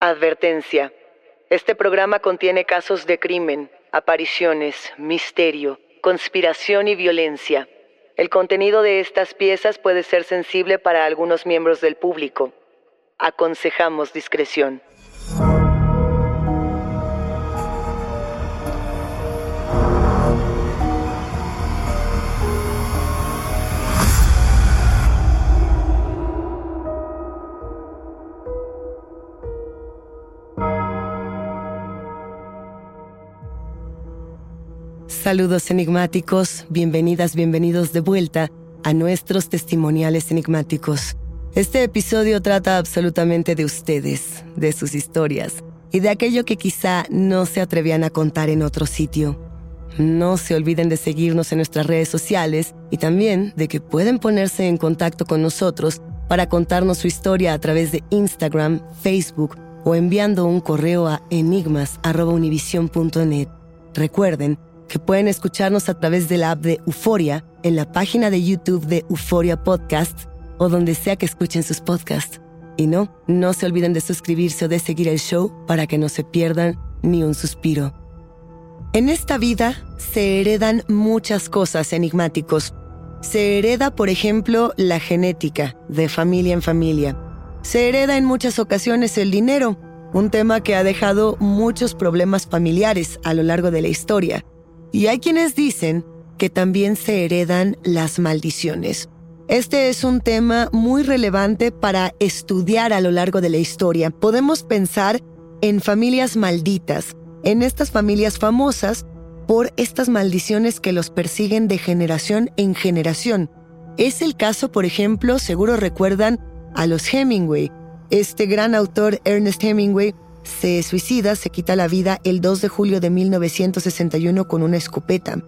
Advertencia. Este programa contiene casos de crimen, apariciones, misterio, conspiración y violencia. El contenido de estas piezas puede ser sensible para algunos miembros del público. Aconsejamos discreción. Saludos enigmáticos, bienvenidas, bienvenidos de vuelta a nuestros testimoniales enigmáticos. Este episodio trata absolutamente de ustedes, de sus historias y de aquello que quizá no se atrevían a contar en otro sitio. No se olviden de seguirnos en nuestras redes sociales y también de que pueden ponerse en contacto con nosotros para contarnos su historia a través de Instagram, Facebook o enviando un correo a enigmas.univision.net. Recuerden que pueden escucharnos a través de la app de Euforia, en la página de YouTube de Euforia Podcast o donde sea que escuchen sus podcasts. Y no, no se olviden de suscribirse o de seguir el show para que no se pierdan ni un suspiro. En esta vida se heredan muchas cosas enigmáticos. Se hereda, por ejemplo, la genética, de familia en familia. Se hereda en muchas ocasiones el dinero, un tema que ha dejado muchos problemas familiares a lo largo de la historia. Y hay quienes dicen que también se heredan las maldiciones. Este es un tema muy relevante para estudiar a lo largo de la historia. Podemos pensar en familias malditas, en estas familias famosas por estas maldiciones que los persiguen de generación en generación. Es el caso, por ejemplo, seguro recuerdan a los Hemingway. Este gran autor Ernest Hemingway se suicida, se quita la vida el 2 de julio de 1961 con una escopeta.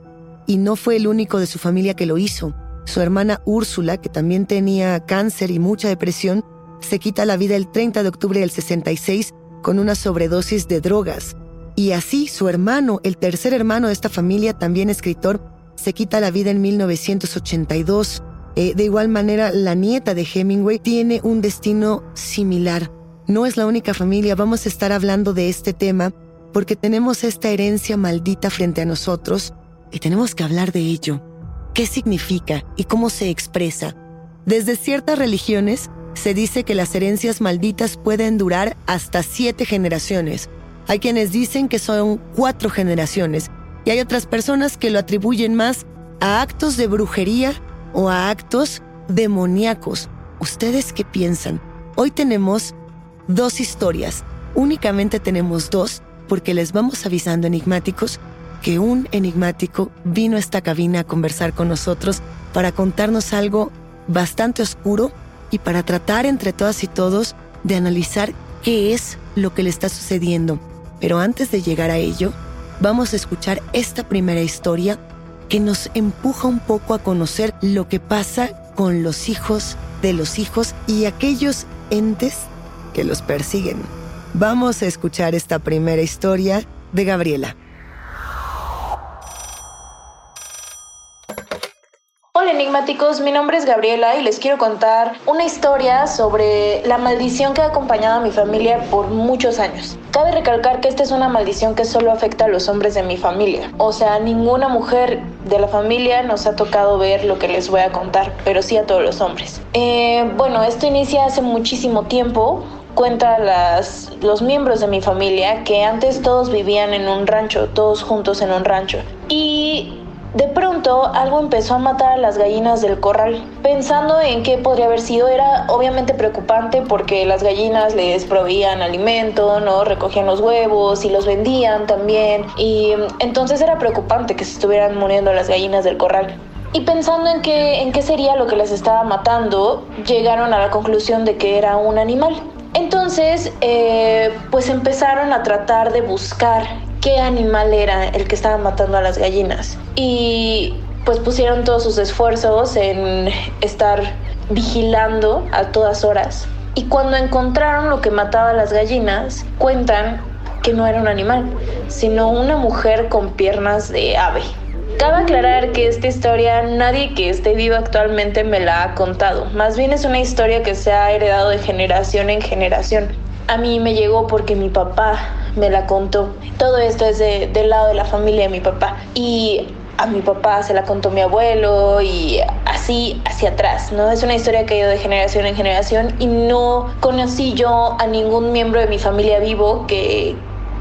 Y no fue el único de su familia que lo hizo. Su hermana Úrsula, que también tenía cáncer y mucha depresión, se quita la vida el 30 de octubre del 66 con una sobredosis de drogas. Y así su hermano, el tercer hermano de esta familia, también escritor, se quita la vida en 1982. Eh, de igual manera, la nieta de Hemingway tiene un destino similar. No es la única familia, vamos a estar hablando de este tema porque tenemos esta herencia maldita frente a nosotros y tenemos que hablar de ello. ¿Qué significa y cómo se expresa? Desde ciertas religiones se dice que las herencias malditas pueden durar hasta siete generaciones. Hay quienes dicen que son cuatro generaciones y hay otras personas que lo atribuyen más a actos de brujería o a actos demoníacos. ¿Ustedes qué piensan? Hoy tenemos dos historias únicamente tenemos dos porque les vamos avisando enigmáticos que un enigmático vino a esta cabina a conversar con nosotros para contarnos algo bastante oscuro y para tratar entre todas y todos de analizar qué es lo que le está sucediendo. Pero antes de llegar a ello, vamos a escuchar esta primera historia que nos empuja un poco a conocer lo que pasa con los hijos de los hijos y aquellos entes que los persiguen. Vamos a escuchar esta primera historia de Gabriela. Hola enigmáticos, mi nombre es Gabriela y les quiero contar una historia sobre la maldición que ha acompañado a mi familia por muchos años. Cabe recalcar que esta es una maldición que solo afecta a los hombres de mi familia. O sea, ninguna mujer de la familia nos ha tocado ver lo que les voy a contar, pero sí a todos los hombres. Eh, bueno, esto inicia hace muchísimo tiempo. Cuenta las, los miembros de mi familia que antes todos vivían en un rancho, todos juntos en un rancho. Y de pronto algo empezó a matar a las gallinas del corral. Pensando en qué podría haber sido, era obviamente preocupante porque las gallinas les proveían alimento, ¿no? Recogían los huevos y los vendían también. Y entonces era preocupante que se estuvieran muriendo las gallinas del corral. Y pensando en qué, en qué sería lo que las estaba matando, llegaron a la conclusión de que era un animal. Entonces, eh, pues empezaron a tratar de buscar qué animal era el que estaba matando a las gallinas. Y pues pusieron todos sus esfuerzos en estar vigilando a todas horas. Y cuando encontraron lo que mataba a las gallinas, cuentan que no era un animal, sino una mujer con piernas de ave. Cabe aclarar que esta historia nadie que esté vivo actualmente me la ha contado, más bien es una historia que se ha heredado de generación en generación. A mí me llegó porque mi papá me la contó. Todo esto es del lado de la familia de mi papá. Y a mi papá se la contó mi abuelo y así hacia atrás, ¿no? Es una historia que ha ido de generación en generación y no conocí yo a ningún miembro de mi familia vivo que,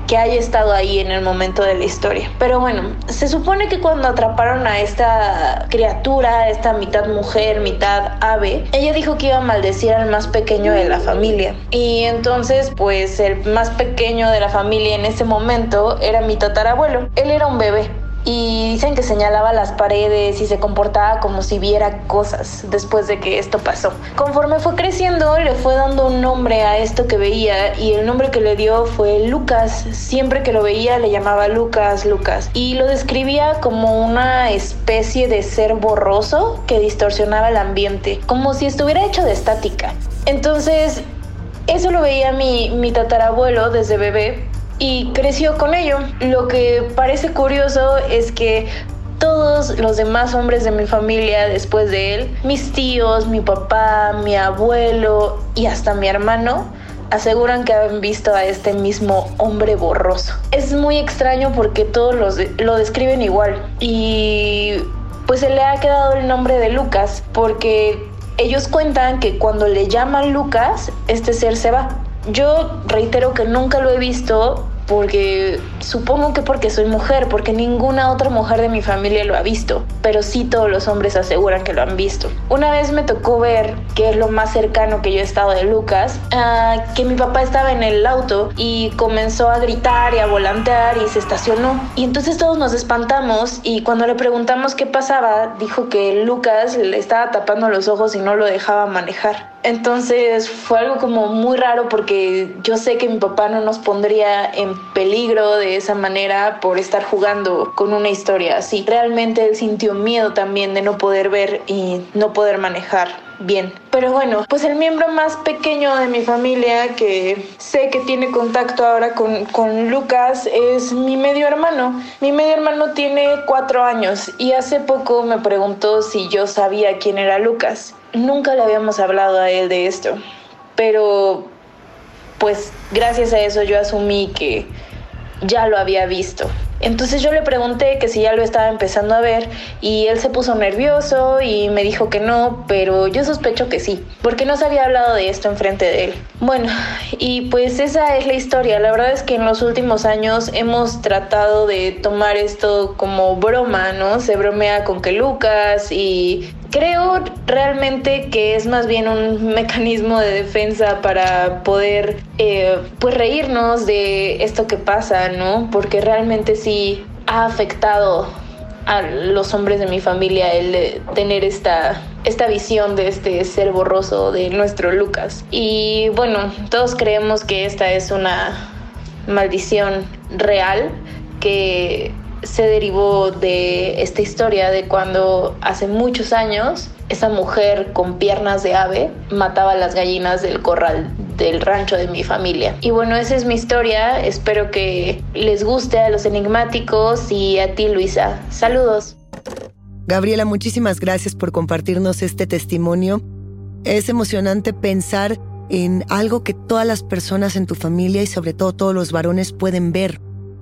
que haya estado ahí en el momento de la historia. Pero bueno, se supone que cuando atraparon a esta criatura, esta mitad mujer, mitad ave, ella dijo que iba a maldecir al más pequeño de la familia. Y entonces, pues el más pequeño de la familia en ese momento era mi tatarabuelo. Él era un bebé y dicen que señalaba las paredes y se comportaba como si viera cosas después de que esto pasó. Conforme fue creciendo, le fue dando un nombre a esto que veía y el nombre que le dio fue Lucas. Siempre que lo veía le llamaba Lucas, Lucas y lo describía como una especie de ser borroso que distorsionaba el ambiente, como si estuviera hecho de estática. Entonces, eso lo veía mi, mi tatarabuelo desde bebé y creció con ello. Lo que parece curioso es que todos los demás hombres de mi familia después de él, mis tíos, mi papá, mi abuelo y hasta mi hermano, aseguran que han visto a este mismo hombre borroso. Es muy extraño porque todos los lo describen igual y pues se le ha quedado el nombre de Lucas porque ellos cuentan que cuando le llaman Lucas, este ser se va. Yo reitero que nunca lo he visto porque supongo que porque soy mujer, porque ninguna otra mujer de mi familia lo ha visto, pero sí todos los hombres aseguran que lo han visto. Una vez me tocó ver, que es lo más cercano que yo he estado de Lucas, uh, que mi papá estaba en el auto y comenzó a gritar y a volantear y se estacionó. Y entonces todos nos espantamos y cuando le preguntamos qué pasaba, dijo que Lucas le estaba tapando los ojos y no lo dejaba manejar. Entonces fue algo como muy raro porque yo sé que mi papá no nos pondría en peligro de esa manera por estar jugando con una historia así. Realmente él sintió miedo también de no poder ver y no poder manejar bien. Pero bueno, pues el miembro más pequeño de mi familia que sé que tiene contacto ahora con, con, Lucas es mi medio hermano. Mi medio hermano tiene cuatro años y hace poco me preguntó si yo sabía quién era Lucas. Nunca le habíamos hablado a él de esto, pero pues gracias a eso yo asumí que ya lo había visto. Entonces yo le pregunté que si ya lo estaba empezando a ver y él se puso nervioso y me dijo que no, pero yo sospecho que sí, porque no se había hablado de esto enfrente de él. Bueno, y pues esa es la historia. La verdad es que en los últimos años hemos tratado de tomar esto como broma, ¿no? Se bromea con que Lucas y Creo realmente que es más bien un mecanismo de defensa para poder eh, pues reírnos de esto que pasa, ¿no? Porque realmente sí ha afectado a los hombres de mi familia el tener esta, esta visión de este ser borroso de nuestro Lucas. Y bueno, todos creemos que esta es una maldición real que se derivó de esta historia de cuando hace muchos años esa mujer con piernas de ave mataba las gallinas del corral del rancho de mi familia. Y bueno, esa es mi historia. Espero que les guste a los enigmáticos y a ti, Luisa. Saludos. Gabriela, muchísimas gracias por compartirnos este testimonio. Es emocionante pensar en algo que todas las personas en tu familia y sobre todo todos los varones pueden ver.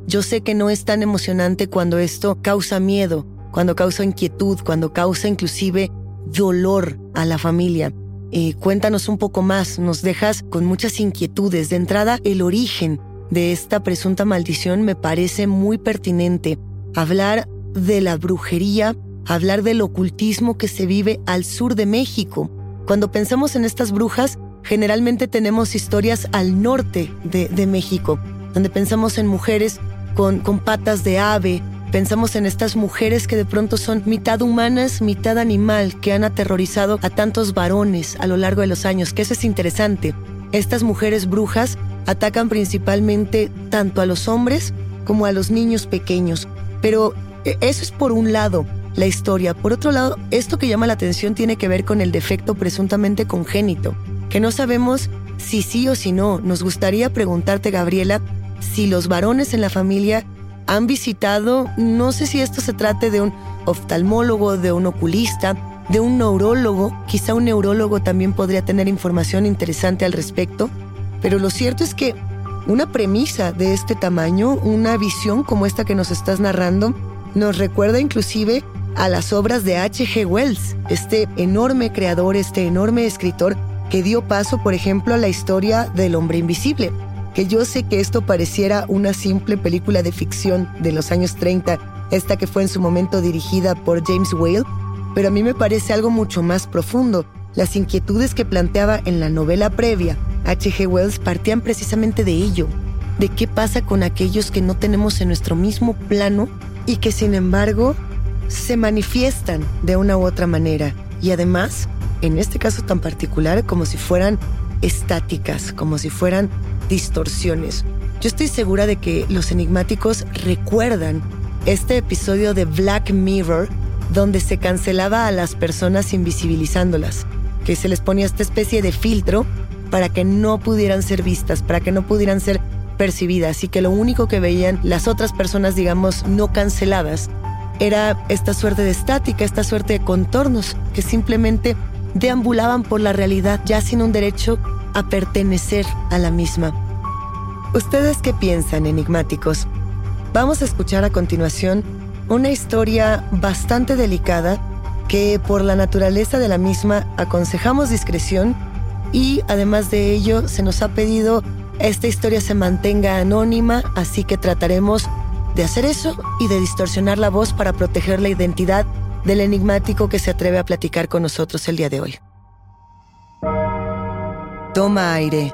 Yo sé que no es tan emocionante cuando esto causa miedo, cuando causa inquietud, cuando causa inclusive dolor a la familia. Eh, cuéntanos un poco más, nos dejas con muchas inquietudes. De entrada, el origen de esta presunta maldición me parece muy pertinente. Hablar de la brujería, hablar del ocultismo que se vive al sur de México. Cuando pensamos en estas brujas, generalmente tenemos historias al norte de, México, donde pensamos en mujeres con, patas de ave, Pensamos en estas mujeres que de pronto son mitad humanas, mitad animal, que han aterrorizado a tantos varones a lo largo de los años, que eso es interesante. Estas mujeres brujas atacan principalmente tanto a los hombres como a los niños pequeños. Pero eh, eso es por un lado la historia. Por otro lado, esto que llama la atención tiene que ver con el defecto presuntamente congénito, que no sabemos si sí o si no. Nos gustaría preguntarte, Gabriela, si los varones en la familia han visitado, no sé si esto se trate de un oftalmólogo, de un oculista, de un neurólogo, quizá un neurólogo también podría tener información interesante al respecto, pero lo cierto es que una premisa de este tamaño, una visión como esta que nos estás narrando, nos recuerda inclusive a las obras de H.G. Wells, este enorme creador, este enorme escritor que dio paso, por ejemplo, a la historia del hombre invisible que yo sé que esto pareciera una simple película de ficción de los años 30, esta que fue en su momento dirigida por James Whale, pero a mí me parece algo mucho más profundo. Las inquietudes que planteaba en la novela previa, H.G. Wells partían precisamente de ello, de qué pasa con aquellos que no tenemos en nuestro mismo plano y que sin embargo se manifiestan de una u otra manera. Y además, en este caso tan particular, como si fueran estáticas, como si fueran distorsiones. Yo estoy segura de que los enigmáticos recuerdan este episodio de Black Mirror donde se cancelaba a las personas invisibilizándolas, que se les ponía esta especie de filtro para que no pudieran ser vistas, para que no pudieran ser percibidas y que lo único que veían las otras personas, digamos, no canceladas, era esta suerte de estática, esta suerte de contornos que simplemente deambulaban por la realidad ya sin un derecho a pertenecer a la misma. ¿Ustedes qué piensan, enigmáticos? Vamos a escuchar a continuación una historia bastante delicada que por la naturaleza de la misma aconsejamos discreción y además de ello se nos ha pedido esta historia se mantenga anónima, así que trataremos de hacer eso y de distorsionar la voz para proteger la identidad del enigmático que se atreve a platicar con nosotros el día de hoy. Toma aire.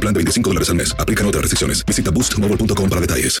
plan de 25 dólares al mes. Aplican otras restricciones. Visita boostmobile.com para detalles.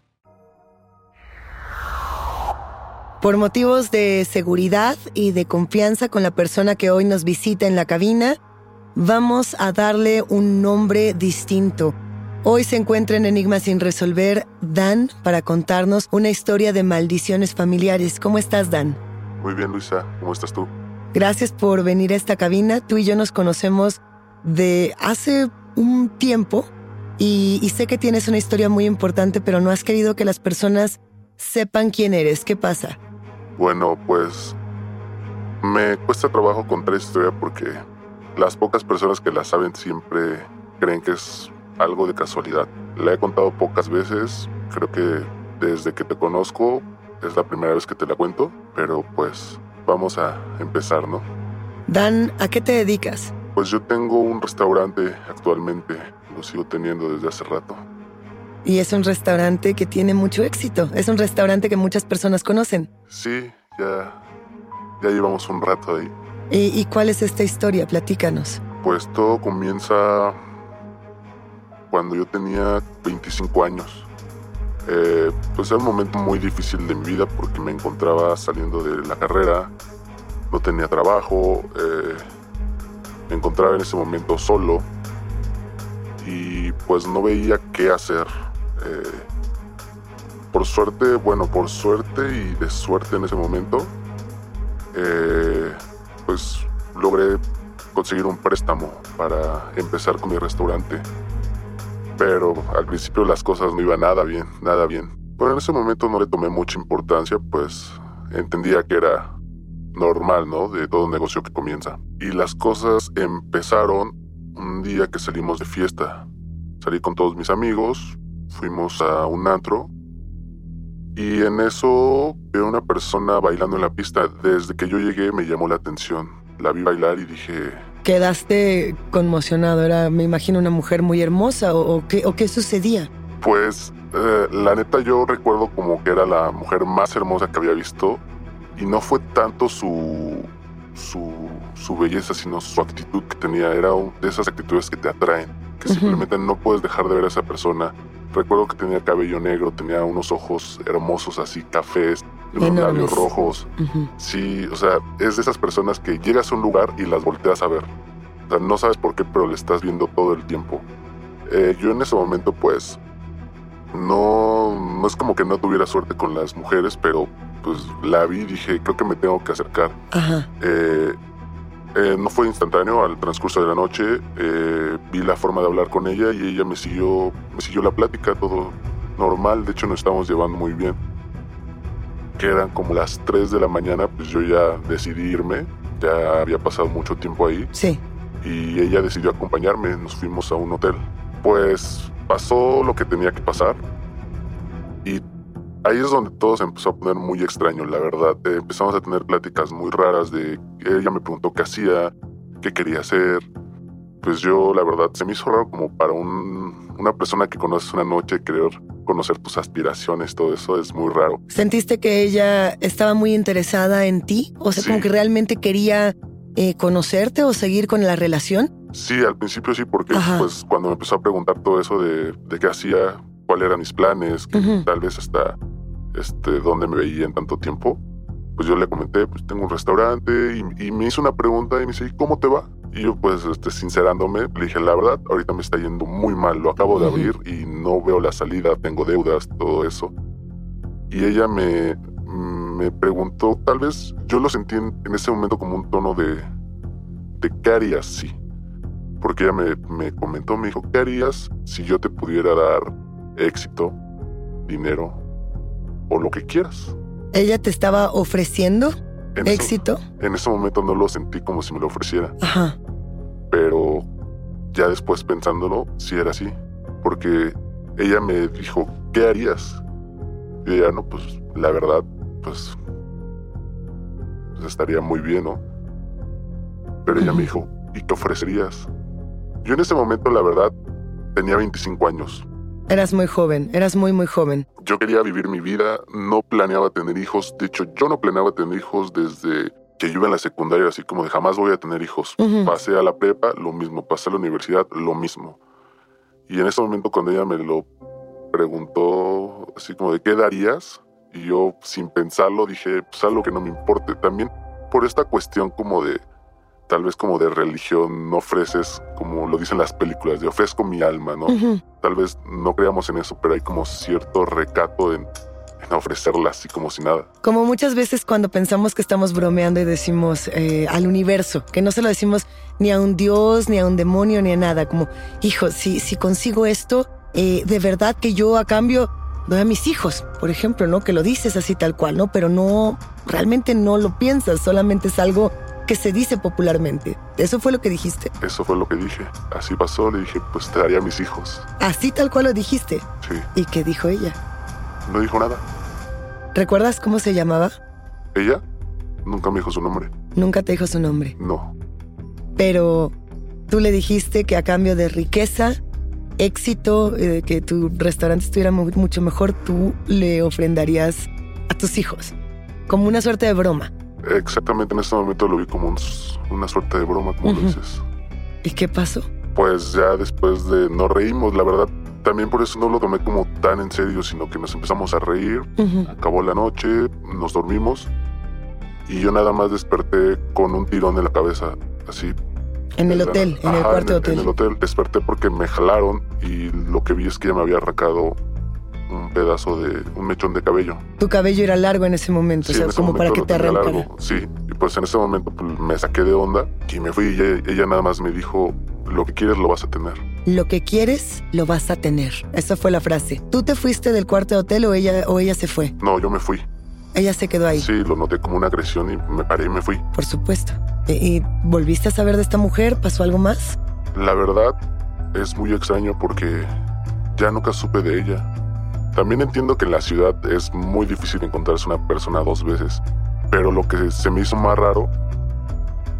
Por motivos de seguridad y de confianza con la persona que hoy nos visita en la cabina, vamos a darle un nombre distinto. Hoy se encuentra en Enigma sin resolver Dan para contarnos una historia de maldiciones familiares. ¿Cómo estás, Dan? Muy bien, Luisa. ¿Cómo estás tú? Gracias por venir a esta cabina. Tú y yo nos conocemos de hace un tiempo y, y sé que tienes una historia muy importante, pero no has querido que las personas sepan quién eres. ¿Qué pasa? Bueno, pues me cuesta trabajo contar esta historia porque las pocas personas que la saben siempre creen que es algo de casualidad. La he contado pocas veces, creo que desde que te conozco es la primera vez que te la cuento, pero pues vamos a empezar, ¿no? Dan, ¿a qué te dedicas? Pues yo tengo un restaurante actualmente, lo sigo teniendo desde hace rato. Y es un restaurante que tiene mucho éxito. Es un restaurante que muchas personas conocen. Sí, ya, ya llevamos un rato ahí. ¿Y, y cuál es esta historia? Platícanos. Pues todo comienza cuando yo tenía 25 años. Eh, pues era un momento muy difícil de mi vida porque me encontraba saliendo de la carrera, no tenía trabajo, eh, me encontraba en ese momento solo y pues no veía qué hacer. Eh, por suerte, bueno, por suerte y de suerte en ese momento, eh, pues logré conseguir un préstamo para empezar con mi restaurante. Pero al principio las cosas no iban nada bien, nada bien. Pero en ese momento no le tomé mucha importancia, pues entendía que era normal, ¿no? De todo negocio que comienza. Y las cosas empezaron un día que salimos de fiesta. Salí con todos mis amigos, fuimos a un antro y en eso veo una persona bailando en la pista. Desde que yo llegué me llamó la atención. La vi bailar y dije... Quedaste conmocionado, era, me imagino, una mujer muy hermosa o, o qué, o qué sucedía. Pues eh, la neta yo recuerdo como que era la mujer más hermosa que había visto y no fue tanto su, su, su belleza, sino su actitud que tenía. Era un, de esas actitudes que te atraen, que simplemente no puedes dejar de ver a esa persona. Recuerdo que tenía cabello negro, tenía unos ojos hermosos así, cafés, unos Enormes. labios rojos. Sí, o sea, es de esas personas que llegas a un lugar y las volteas a ver. O sea, no sabes por qué, pero le estás viendo todo el tiempo. Eh, yo en ese momento, pues, no, no es como que no tuviera suerte con las mujeres, pero pues la vi y dije, creo que me tengo que acercar. Ajá. Eh, eh, no fue instantáneo, al transcurso de la noche eh, vi la forma de hablar con ella y ella me siguió, me siguió la plática, todo normal, de hecho nos estábamos llevando muy bien. Que eran como las 3 de la mañana, pues yo ya decidí irme, ya había pasado mucho tiempo ahí Sí. y ella decidió acompañarme, nos fuimos a un hotel. Pues pasó lo que tenía que pasar y ahí es donde todo se empezó a poner muy extraño, la verdad. Eh, empezamos a tener pláticas muy raras de ella me preguntó qué hacía, qué quería hacer. Pues yo, la verdad, se me hizo raro como para un- una persona que conoces una noche, querer conocer tus aspiraciones, todo eso es muy raro. ¿Sentiste que ella estaba muy interesada en ti? O sea, como que realmente quería eh, conocerte o seguir con la relación. Sí, al principio sí, porque Ajá. pues cuando me empezó a preguntar todo eso de, de qué hacía, cuáles eran mis planes, que tal vez hasta este, dónde me veía en tanto tiempo, pues yo le comenté, pues tengo un restaurante y, y me hizo una pregunta y me dice, "¿Y ¿cómo te va? Y yo pues este, sincerándome, le dije, la verdad, ahorita me está yendo muy mal, lo acabo de Ujú. abrir y no veo la salida, tengo deudas, todo eso. Y ella me, me preguntó, tal vez yo lo sentí en, en ese momento como un tono de, de ¿qué harías si? Porque ella me, me comentó, me dijo, ¿qué harías si yo te pudiera dar éxito, dinero o lo que quieras? ¿Ella te estaba ofreciendo En ese- éxito? en ese momento no lo sentí como si me lo ofreciera, Ajá. pero ya después pensándolo, sí era así. Porque ella me dijo, ¿qué harías? Y ella, no, pues la verdad, pues, pues, estaría muy bien, ¿no? Pero ella me dijo, ¿y qué ofrecerías? Yo en ese momento, la verdad, tenía 25 años. Eras muy joven, eras muy, muy joven. Yo quería vivir mi vida, no planeaba tener hijos. De hecho, yo no planeaba tener hijos desde que yo iba en la secundaria, así como de jamás voy a tener hijos. Pasé a la prepa, lo mismo. Pasé a la universidad, lo mismo. Y en ese momento, cuando ella me lo preguntó, así como de qué darías, y yo sin pensarlo dije, pues algo que no me importe. También por esta cuestión como de, tal vez como de religión, no ofreces, como lo dicen las películas, de ofrezco mi alma, ¿no? Tal vez no creamos en eso, pero hay como cierto recato en, en ofrecerla así como si nada. Como muchas veces cuando pensamos que estamos bromeando y decimos eh, al universo, que no se lo decimos ni a un dios, ni a un demonio, ni a nada, como, hijo, si, si consigo esto, eh, de verdad que yo a cambio doy a mis hijos, por ejemplo, ¿no? Que lo dices así tal cual, ¿no? Pero no, realmente no lo piensas, solamente es algo que se dice popularmente. ¿Eso fue lo que dijiste? Eso fue lo que dije. Así pasó, le dije, pues te daría a mis hijos. Así tal cual lo dijiste. Sí, ¿Y qué dijo ella? no dijo nada. ¿Recuerdas cómo se llamaba? Ella nunca me dijo su nombre. Nunca te dijo su nombre. No, pero tú le dijiste que a cambio de riqueza, éxito, eh, que tu restaurante estuviera mu- mucho mejor, tú le ofrendarías a tus hijos, como una suerte de broma. Exactamente en ese momento lo vi como un- una suerte de broma, como lo dices. ¿Y qué pasó? Pues ya después de nos reímos, la verdad, también por eso no lo tomé como tan en serio, sino que nos empezamos a reír. Acabó la noche, nos dormimos y yo nada más desperté con un tirón en la cabeza, así. En el hotel, en el cuarto de En hotel. el hotel desperté porque me jalaron y lo que vi es que ella me había arrancado un pedazo de un mechón de cabello. Tu cabello era largo en ese momento, Sí, o sea, como para que te arrancara. largo, Sí, y pues en ese momento pues, me saqué de onda y me fui y ella, ella nada más me dijo, lo que quieres lo vas a tener. Lo que quieres, lo vas a tener. Esa fue la frase. ¿Tú te fuiste del cuarto de hotel o ella, o ella se fue? No, yo me fui. Ella se quedó ahí, Sí, lo noté como una agresión y me paré y me fui. por supuesto. ¿Y, y volviste a saber de esta mujer? ¿Pasó algo más? La verdad es muy extraño porque ya nunca supe de ella. También entiendo que en la ciudad es muy difícil encontrarse una persona dos veces, pero lo que se me hizo más raro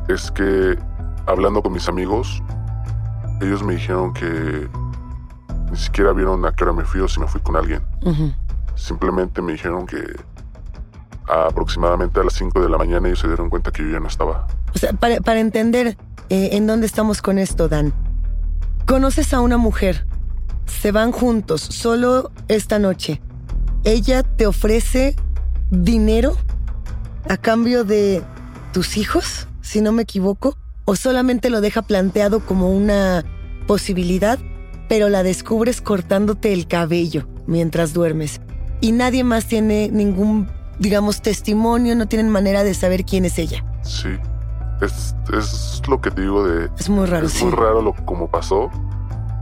es que hablando con mis amigos, ellos me dijeron que ni siquiera vieron a qué hora me fui o si me fui con alguien. Simplemente me dijeron que aproximadamente a las 5 de la mañana ellos se dieron cuenta que yo ya no estaba. O sea, para, para entender eh, en dónde estamos con esto, Dan. Conoces a una mujer, se van juntos, solo esta noche. Ella te ofrece dinero a cambio de tus hijos, si no me equivoco, o solamente lo deja planteado como una posibilidad, pero la descubres cortándote el cabello mientras duermes. Y nadie más tiene ningún, digamos, testimonio, no tienen manera de saber quién es ella. Sí. Es, es lo que digo de... Es muy raro, Es sí. muy raro lo como pasó.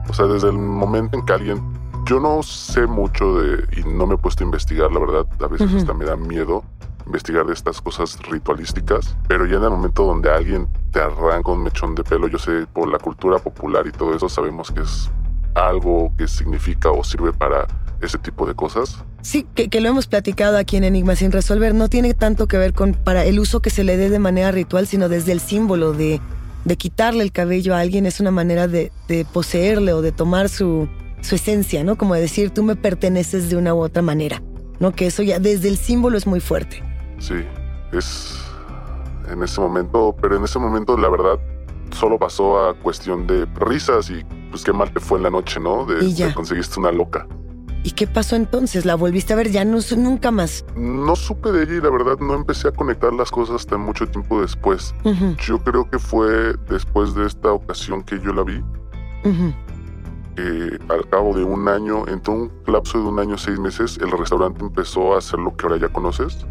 O sea, desde el momento en que alguien... Yo no sé mucho de... Y no me he puesto a investigar, la verdad. A veces hasta me da miedo investigar de estas cosas ritualísticas. Pero ya en el momento donde alguien te arranca un mechón de pelo, yo sé, por la cultura popular y todo eso, sabemos que es algo que significa o sirve para ese tipo de cosas. Sí, que, que lo hemos platicado aquí en Enigma sin resolver. No tiene tanto que ver con para el uso que se le dé de manera ritual, sino desde el símbolo de, de quitarle el cabello a alguien. Es una manera de, de poseerle o de tomar su, su esencia, ¿no? Como de decir, tú me perteneces de una u otra manera, ¿no? Que eso ya desde el símbolo es muy fuerte. Sí, es en ese momento, pero en ese momento la verdad solo pasó a cuestión de risas y pues qué mal te fue en la noche, ¿no? De, Y ya. de conseguiste una loca. ¿Y qué pasó entonces? ¿La volviste a ver ya no, nunca más? No supe de ella y la verdad no empecé a conectar las cosas hasta mucho tiempo después. Yo creo que fue después de esta ocasión que yo la vi, que al cabo de un año, entre un lapso de un año, seis meses, el restaurante empezó a hacer lo que ahora ya conoces.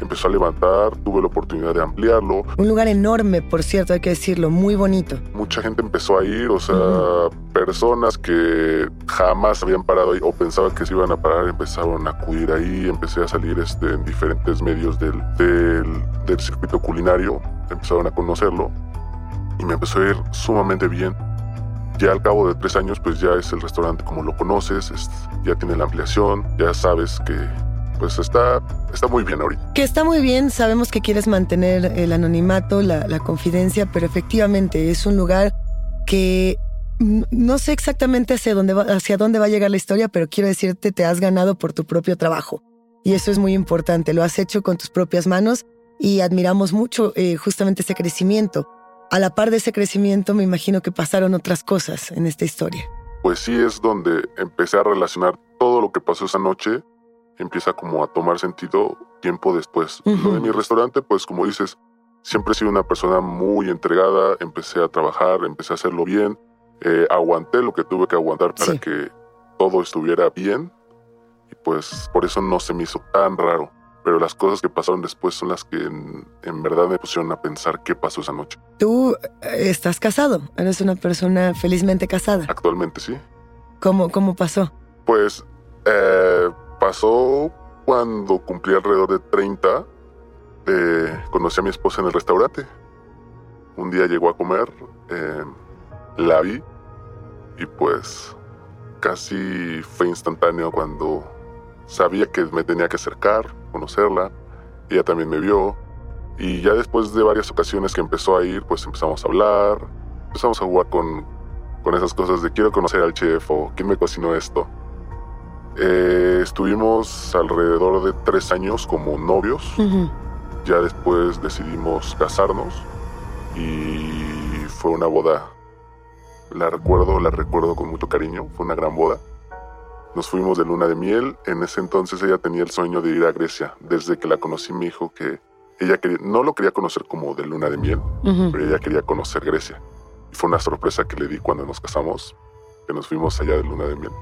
Empezó a levantar, tuve la oportunidad de ampliarlo. Un lugar enorme, por cierto, hay que decirlo, muy bonito. Mucha gente empezó a ir, o sea, personas que jamás habían parado ahí o pensaban que se iban a parar, empezaron a acudir ahí, empecé a salir este, en diferentes medios del, del, del circuito culinario, empezaron a conocerlo y me empezó a ir sumamente bien. Ya al cabo de tres años, pues ya es el restaurante como lo conoces, es- ya tiene la ampliación, ya sabes que pues está, está muy bien ahorita. Que está muy bien, sabemos que quieres mantener el anonimato, la, la confidencia, pero efectivamente es un lugar que no sé exactamente hacia dónde, va, hacia dónde va a llegar la historia, pero quiero decirte, te has ganado por tu propio trabajo. Y eso es muy importante, lo has hecho con tus propias manos y admiramos mucho eh, justamente ese crecimiento. A la par de ese crecimiento, me imagino que pasaron otras cosas en esta historia. Pues sí es donde empecé a relacionar todo lo que pasó esa noche, empieza como a tomar sentido tiempo después. Lo de mi restaurante, pues como dices, siempre he sido una persona muy entregada, empecé a trabajar, empecé a hacerlo bien, eh, aguanté lo que tuve que aguantar para que todo estuviera bien y pues por eso no se me hizo tan raro. Pero las cosas que pasaron después son las que en, en verdad me pusieron a pensar qué pasó esa noche. Tú eh, estás casado, eres una persona felizmente casada. Actualmente sí. ¿Cómo, cómo pasó? Pues eh, pasó cuando cumplí alrededor de 30. eh, conocí a mi esposa en el restaurante. Un día llegó a comer, eh, la vi y pues casi fue instantáneo cuando sabía que me tenía que acercar, conocerla. Ella también me vio y ya después de varias ocasiones que empezó a ir, pues empezamos a hablar, empezamos a jugar con, con esas cosas de quiero conocer al chef o quién me cocinó esto. Eh, estuvimos alrededor de tres años como novios. Ya después decidimos casarnos y fue una boda. La recuerdo, la recuerdo con mucho cariño. Fue una gran boda. Nos fuimos de luna de miel. En ese entonces ella tenía el sueño de ir a Grecia. Desde que la conocí me dijo que ella quería, no lo quería conocer como de luna de miel, pero ella quería conocer Grecia. Y fue una sorpresa que le di cuando nos casamos, que nos fuimos allá de luna de miel.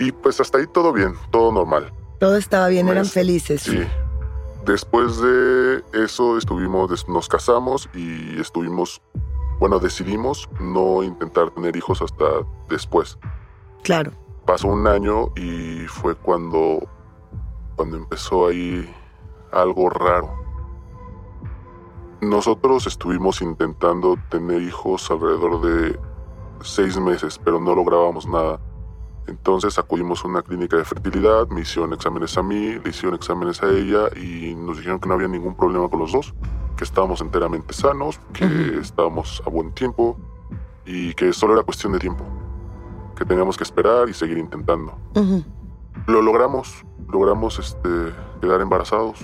Y pues hasta ahí todo bien, todo normal. Todo estaba bien, eran felices. Sí. Después de eso estuvimos, nos casamos y estuvimos, bueno, decidimos no intentar tener hijos hasta después. Claro. Pasó un año y fue cuando, cuando empezó ahí algo raro. Nosotros estuvimos intentando tener hijos alrededor de seis meses, pero no lográbamos nada. Entonces acudimos a una clínica de fertilidad, me hicieron exámenes a mí, le hicieron exámenes a ella y nos dijeron que no había ningún problema con los dos, que estábamos enteramente sanos, que estábamos a buen tiempo y que solo era cuestión de tiempo, que teníamos que esperar y seguir intentando. Lo logramos, logramos este, quedar embarazados.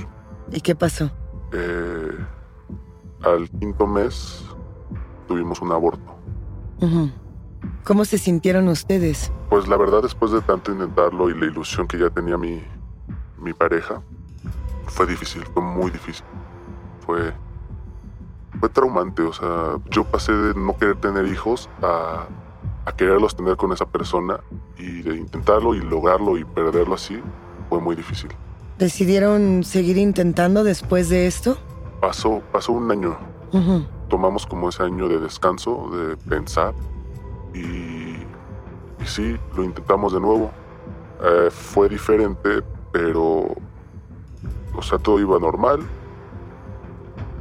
¿Y qué pasó? Eh, al quinto mes tuvimos un aborto. ¿Cómo se sintieron ustedes? Pues la verdad, después de tanto intentarlo y la ilusión que ya tenía mi, mi pareja, fue difícil, fue muy difícil. Fue, fue traumante, o sea, yo pasé de no querer tener hijos a, a quererlos tener con esa persona y de intentarlo y lograrlo y perderlo así, fue muy difícil. ¿Decidieron seguir intentando después de esto? Pasó, pasó un año, tomamos como ese año de descanso, de pensar y, y sí, lo intentamos de nuevo. Eh, fue diferente, pero, o sea, todo iba normal.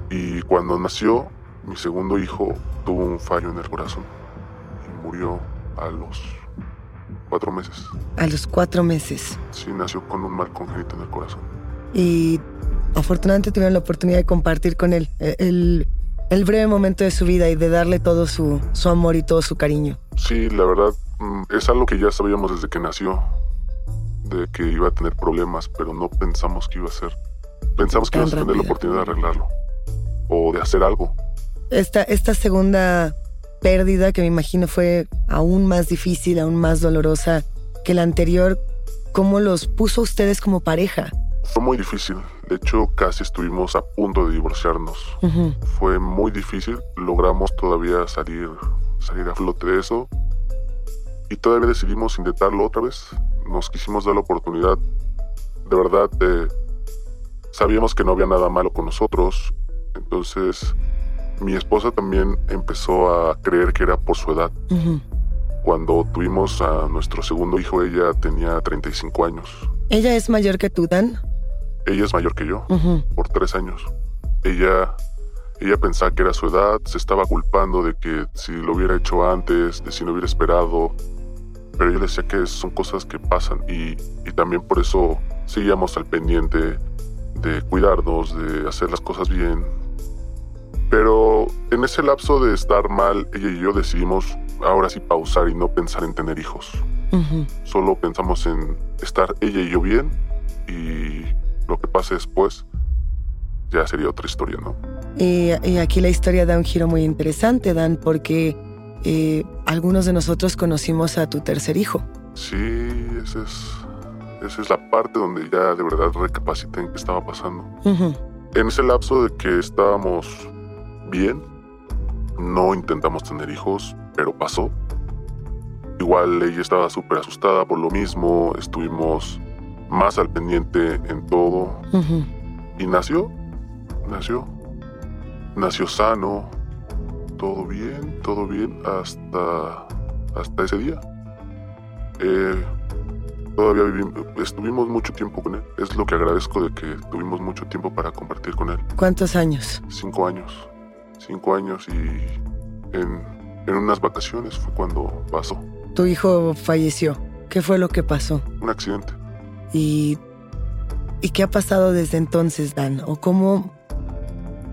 Y cuando nació, mi segundo hijo tuvo un fallo en el corazón y murió a los cuatro meses. A los cuatro meses. Sí, nació con un mal congénito en el corazón. Y afortunadamente tuvieron la oportunidad de compartir con él eh, el, breve momento de su vida y de darle todo su, su amor y todo su cariño. Sí, la verdad, mm, es algo que ya sabíamos desde que nació, de que iba a tener problemas, pero no pensamos que iba a ser. Pensamos que íbamos a tener la oportunidad de arreglarlo o de hacer algo. Esta, esta segunda pérdida, que me imagino fue aún más difícil, aún más dolorosa que la anterior, ¿cómo los puso ustedes como pareja? Fue muy difícil, de hecho casi estuvimos a punto de divorciarnos. Fue muy difícil, logramos todavía salir, salir a flote de eso y todavía decidimos intentarlo otra vez. Nos quisimos dar la oportunidad de verdad de sabíamos que no había nada malo con nosotros. Entonces, mi esposa también empezó a creer que era por su edad. Cuando tuvimos a nuestro segundo hijo, ella tenía 35 años. ¿Ella es mayor que tú, Dan? Ella es mayor que yo, por tres años. Ella, ella pensaba que era su edad, se estaba culpando de que si lo hubiera hecho antes, de si no hubiera esperado. Pero yo le decía que son cosas que pasan y, y también por eso seguíamos al pendiente de cuidarnos, de hacer las cosas bien. Pero en ese lapso de estar mal, ella y yo decidimos ahora sí pausar y no pensar en tener hijos. Solo pensamos en estar ella y yo bien y lo que pase después ya sería otra historia, ¿no? Y, aquí la historia da un giro muy interesante, Dan, porque eh, algunos de nosotros conocimos a tu tercer hijo. Sí, esa es, esa es la parte donde ya de verdad recapacité en qué estaba pasando. En ese lapso de que estábamos bien, no intentamos tener hijos, pero pasó. Igual ella estaba súper asustada por lo mismo, estuvimos más al pendiente en todo. Y nació, nació. Nació sano, todo bien, todo bien hasta, hasta ese día. Eh, todavía estuvimos mucho tiempo con él. Es lo que agradezco de que tuvimos mucho tiempo para compartir con él. ¿Cuántos años? Cinco años. Cinco años y en, en unas vacaciones fue cuando pasó. Tu hijo falleció. ¿Qué fue lo que pasó? Un accidente. ¿Y, ¿Y qué ha pasado desde entonces, Dan? ¿O cómo...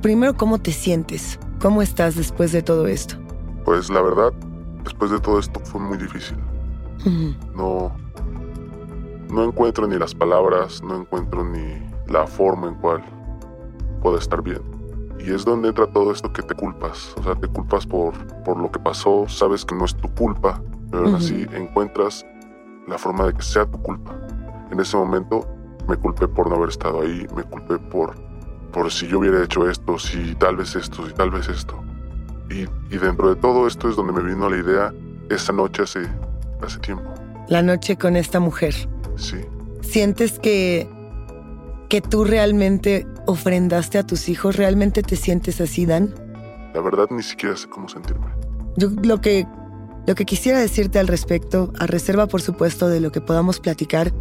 Primero, ¿cómo te sientes? ¿Cómo estás después de todo esto? Pues la verdad, después de todo esto fue muy difícil. No... No encuentro ni las palabras, no encuentro ni la forma en cual pueda estar bien. Y es donde entra todo esto que te culpas. O sea, te culpas por, por lo que pasó, sabes que no es tu culpa, pero así encuentras la forma de que sea tu culpa. En ese momento me culpé por no haber estado ahí, me culpé por, por si yo hubiera hecho esto, si tal vez esto, si tal vez esto. Y, y dentro de todo esto es donde me vino la idea esa noche hace, hace tiempo. La noche con esta mujer. Sí. ¿Sientes que, que tú realmente ofrendaste a tus hijos? ¿Realmente te sientes así, Dan? La verdad ni siquiera sé cómo sentirme. Yo lo que lo que quisiera decirte al respecto, a reserva por supuesto de lo que podamos platicar,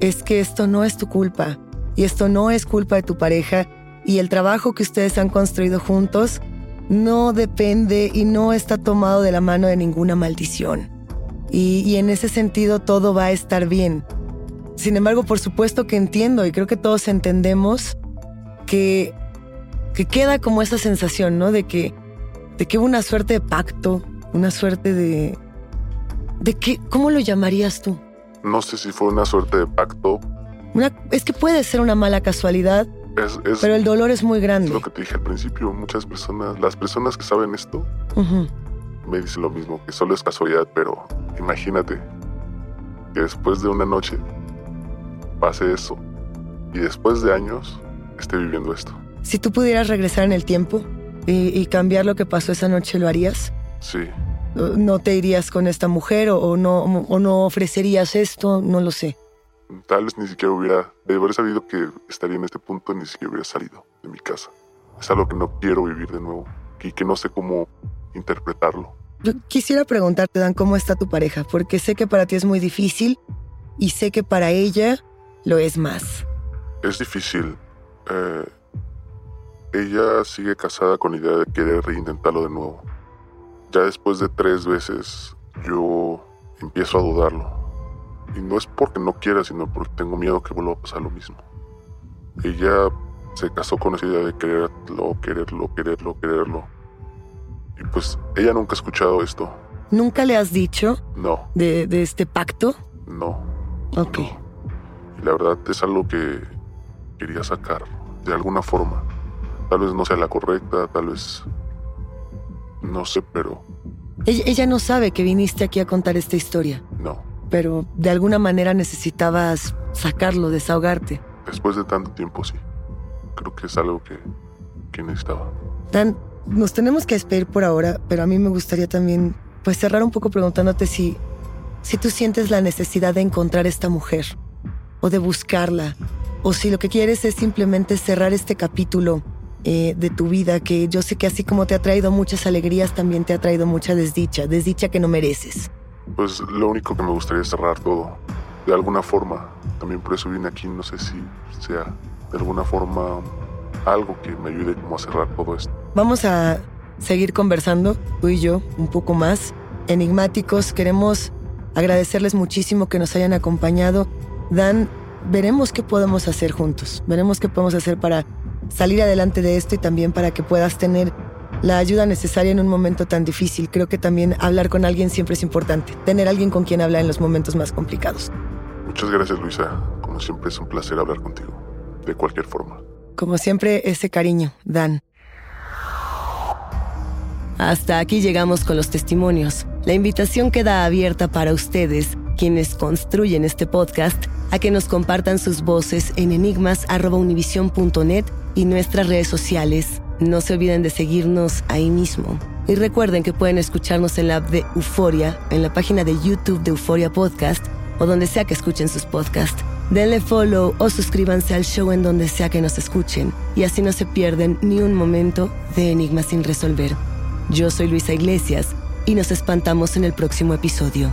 es que esto no es tu culpa y esto no es culpa de tu pareja y el trabajo que ustedes han construido juntos no depende y no está tomado de la mano de ninguna maldición. Y, en ese sentido todo va a estar bien. Sin embargo, por supuesto que entiendo y creo que todos entendemos que, que queda como esa sensación, ¿no? De que, de que hubo una suerte de pacto una suerte de... ¿De qué? ¿Cómo lo llamarías tú? No sé si fue una suerte de pacto. es que puede ser una mala casualidad, pero el dolor es muy grande. Es lo que te dije al principio, muchas personas, las personas que saben esto, me dicen lo mismo, que solo es casualidad, pero imagínate que después de una noche pase eso y después de años esté viviendo esto. Si tú pudieras regresar en el tiempo y cambiar lo que pasó esa noche, ¿lo harías? Sí. ¿No te irías con esta mujer o, no, o no ofrecerías esto? No lo sé. Tal vez ni siquiera hubiera, de haber sabido que estaría en este punto, ni siquiera hubiera salido de mi casa. Es algo que no quiero vivir de nuevo y que no sé cómo interpretarlo. Yo quisiera preguntarte, Dan, ¿cómo está tu pareja? Porque sé que para ti es muy difícil y sé que para ella lo es más. Es difícil. Eh, ella sigue casada con la idea de querer reintentarlo de nuevo. Ya después de tres veces yo empiezo a dudarlo. Y no es porque no quiera, sino porque tengo miedo que vuelva a pasar lo mismo. Ella se casó con esa idea de quererlo, quererlo, quererlo, quererlo. Y pues ella nunca ha escuchado esto. ¿Nunca le has dicho? No. ¿De, este pacto? No. Ok. Y la verdad es algo que quería sacar de alguna forma. Tal vez no sea la correcta, tal vez no sé, pero... Ella, no sabe que viniste aquí a contar esta historia. No. Pero de alguna manera necesitabas sacarlo, desahogarte. Después de tanto tiempo, sí. Creo que es algo que, que necesitaba. Dan, nos tenemos que despedir por ahora, pero a mí me gustaría también pues cerrar un poco preguntándote si, si tú sientes la necesidad de encontrar esta mujer o de buscarla o si lo que quieres es simplemente cerrar este capítulo eh, de tu vida, que yo sé que así como te ha traído muchas alegrías, también te ha traído mucha desdicha, desdicha que no mereces. Pues lo único que me gustaría es cerrar todo, de alguna forma. También por eso vine aquí, no sé si sea de alguna forma algo que me ayude como a cerrar todo esto. Vamos a seguir conversando, tú y yo, un poco más. Enigmáticos, queremos agradecerles muchísimo que nos hayan acompañado. Dan, veremos qué podemos hacer juntos, veremos qué podemos hacer para salir adelante de esto y también para que puedas tener la ayuda necesaria en un momento tan difícil. Creo que también hablar con alguien siempre es importante, tener alguien con quien hablar en los momentos más complicados. Muchas gracias Luisa, como siempre es un placer hablar contigo, de cualquier forma. Como siempre, ese cariño, Dan. Hasta aquí llegamos con los testimonios. La invitación queda abierta para ustedes, quienes construyen este podcast, a que nos compartan sus voces en enigmas.univision.net y nuestras redes sociales. No se olviden de seguirnos ahí mismo. Y recuerden que pueden escucharnos en la app de Euforia, en la página de YouTube de Euforia Podcast o donde sea que escuchen sus podcasts. Denle follow o suscríbanse al show en donde sea que nos escuchen y así no se pierden ni un momento de Enigmas sin resolver. Yo soy Luisa Iglesias y nos espantamos en el próximo episodio.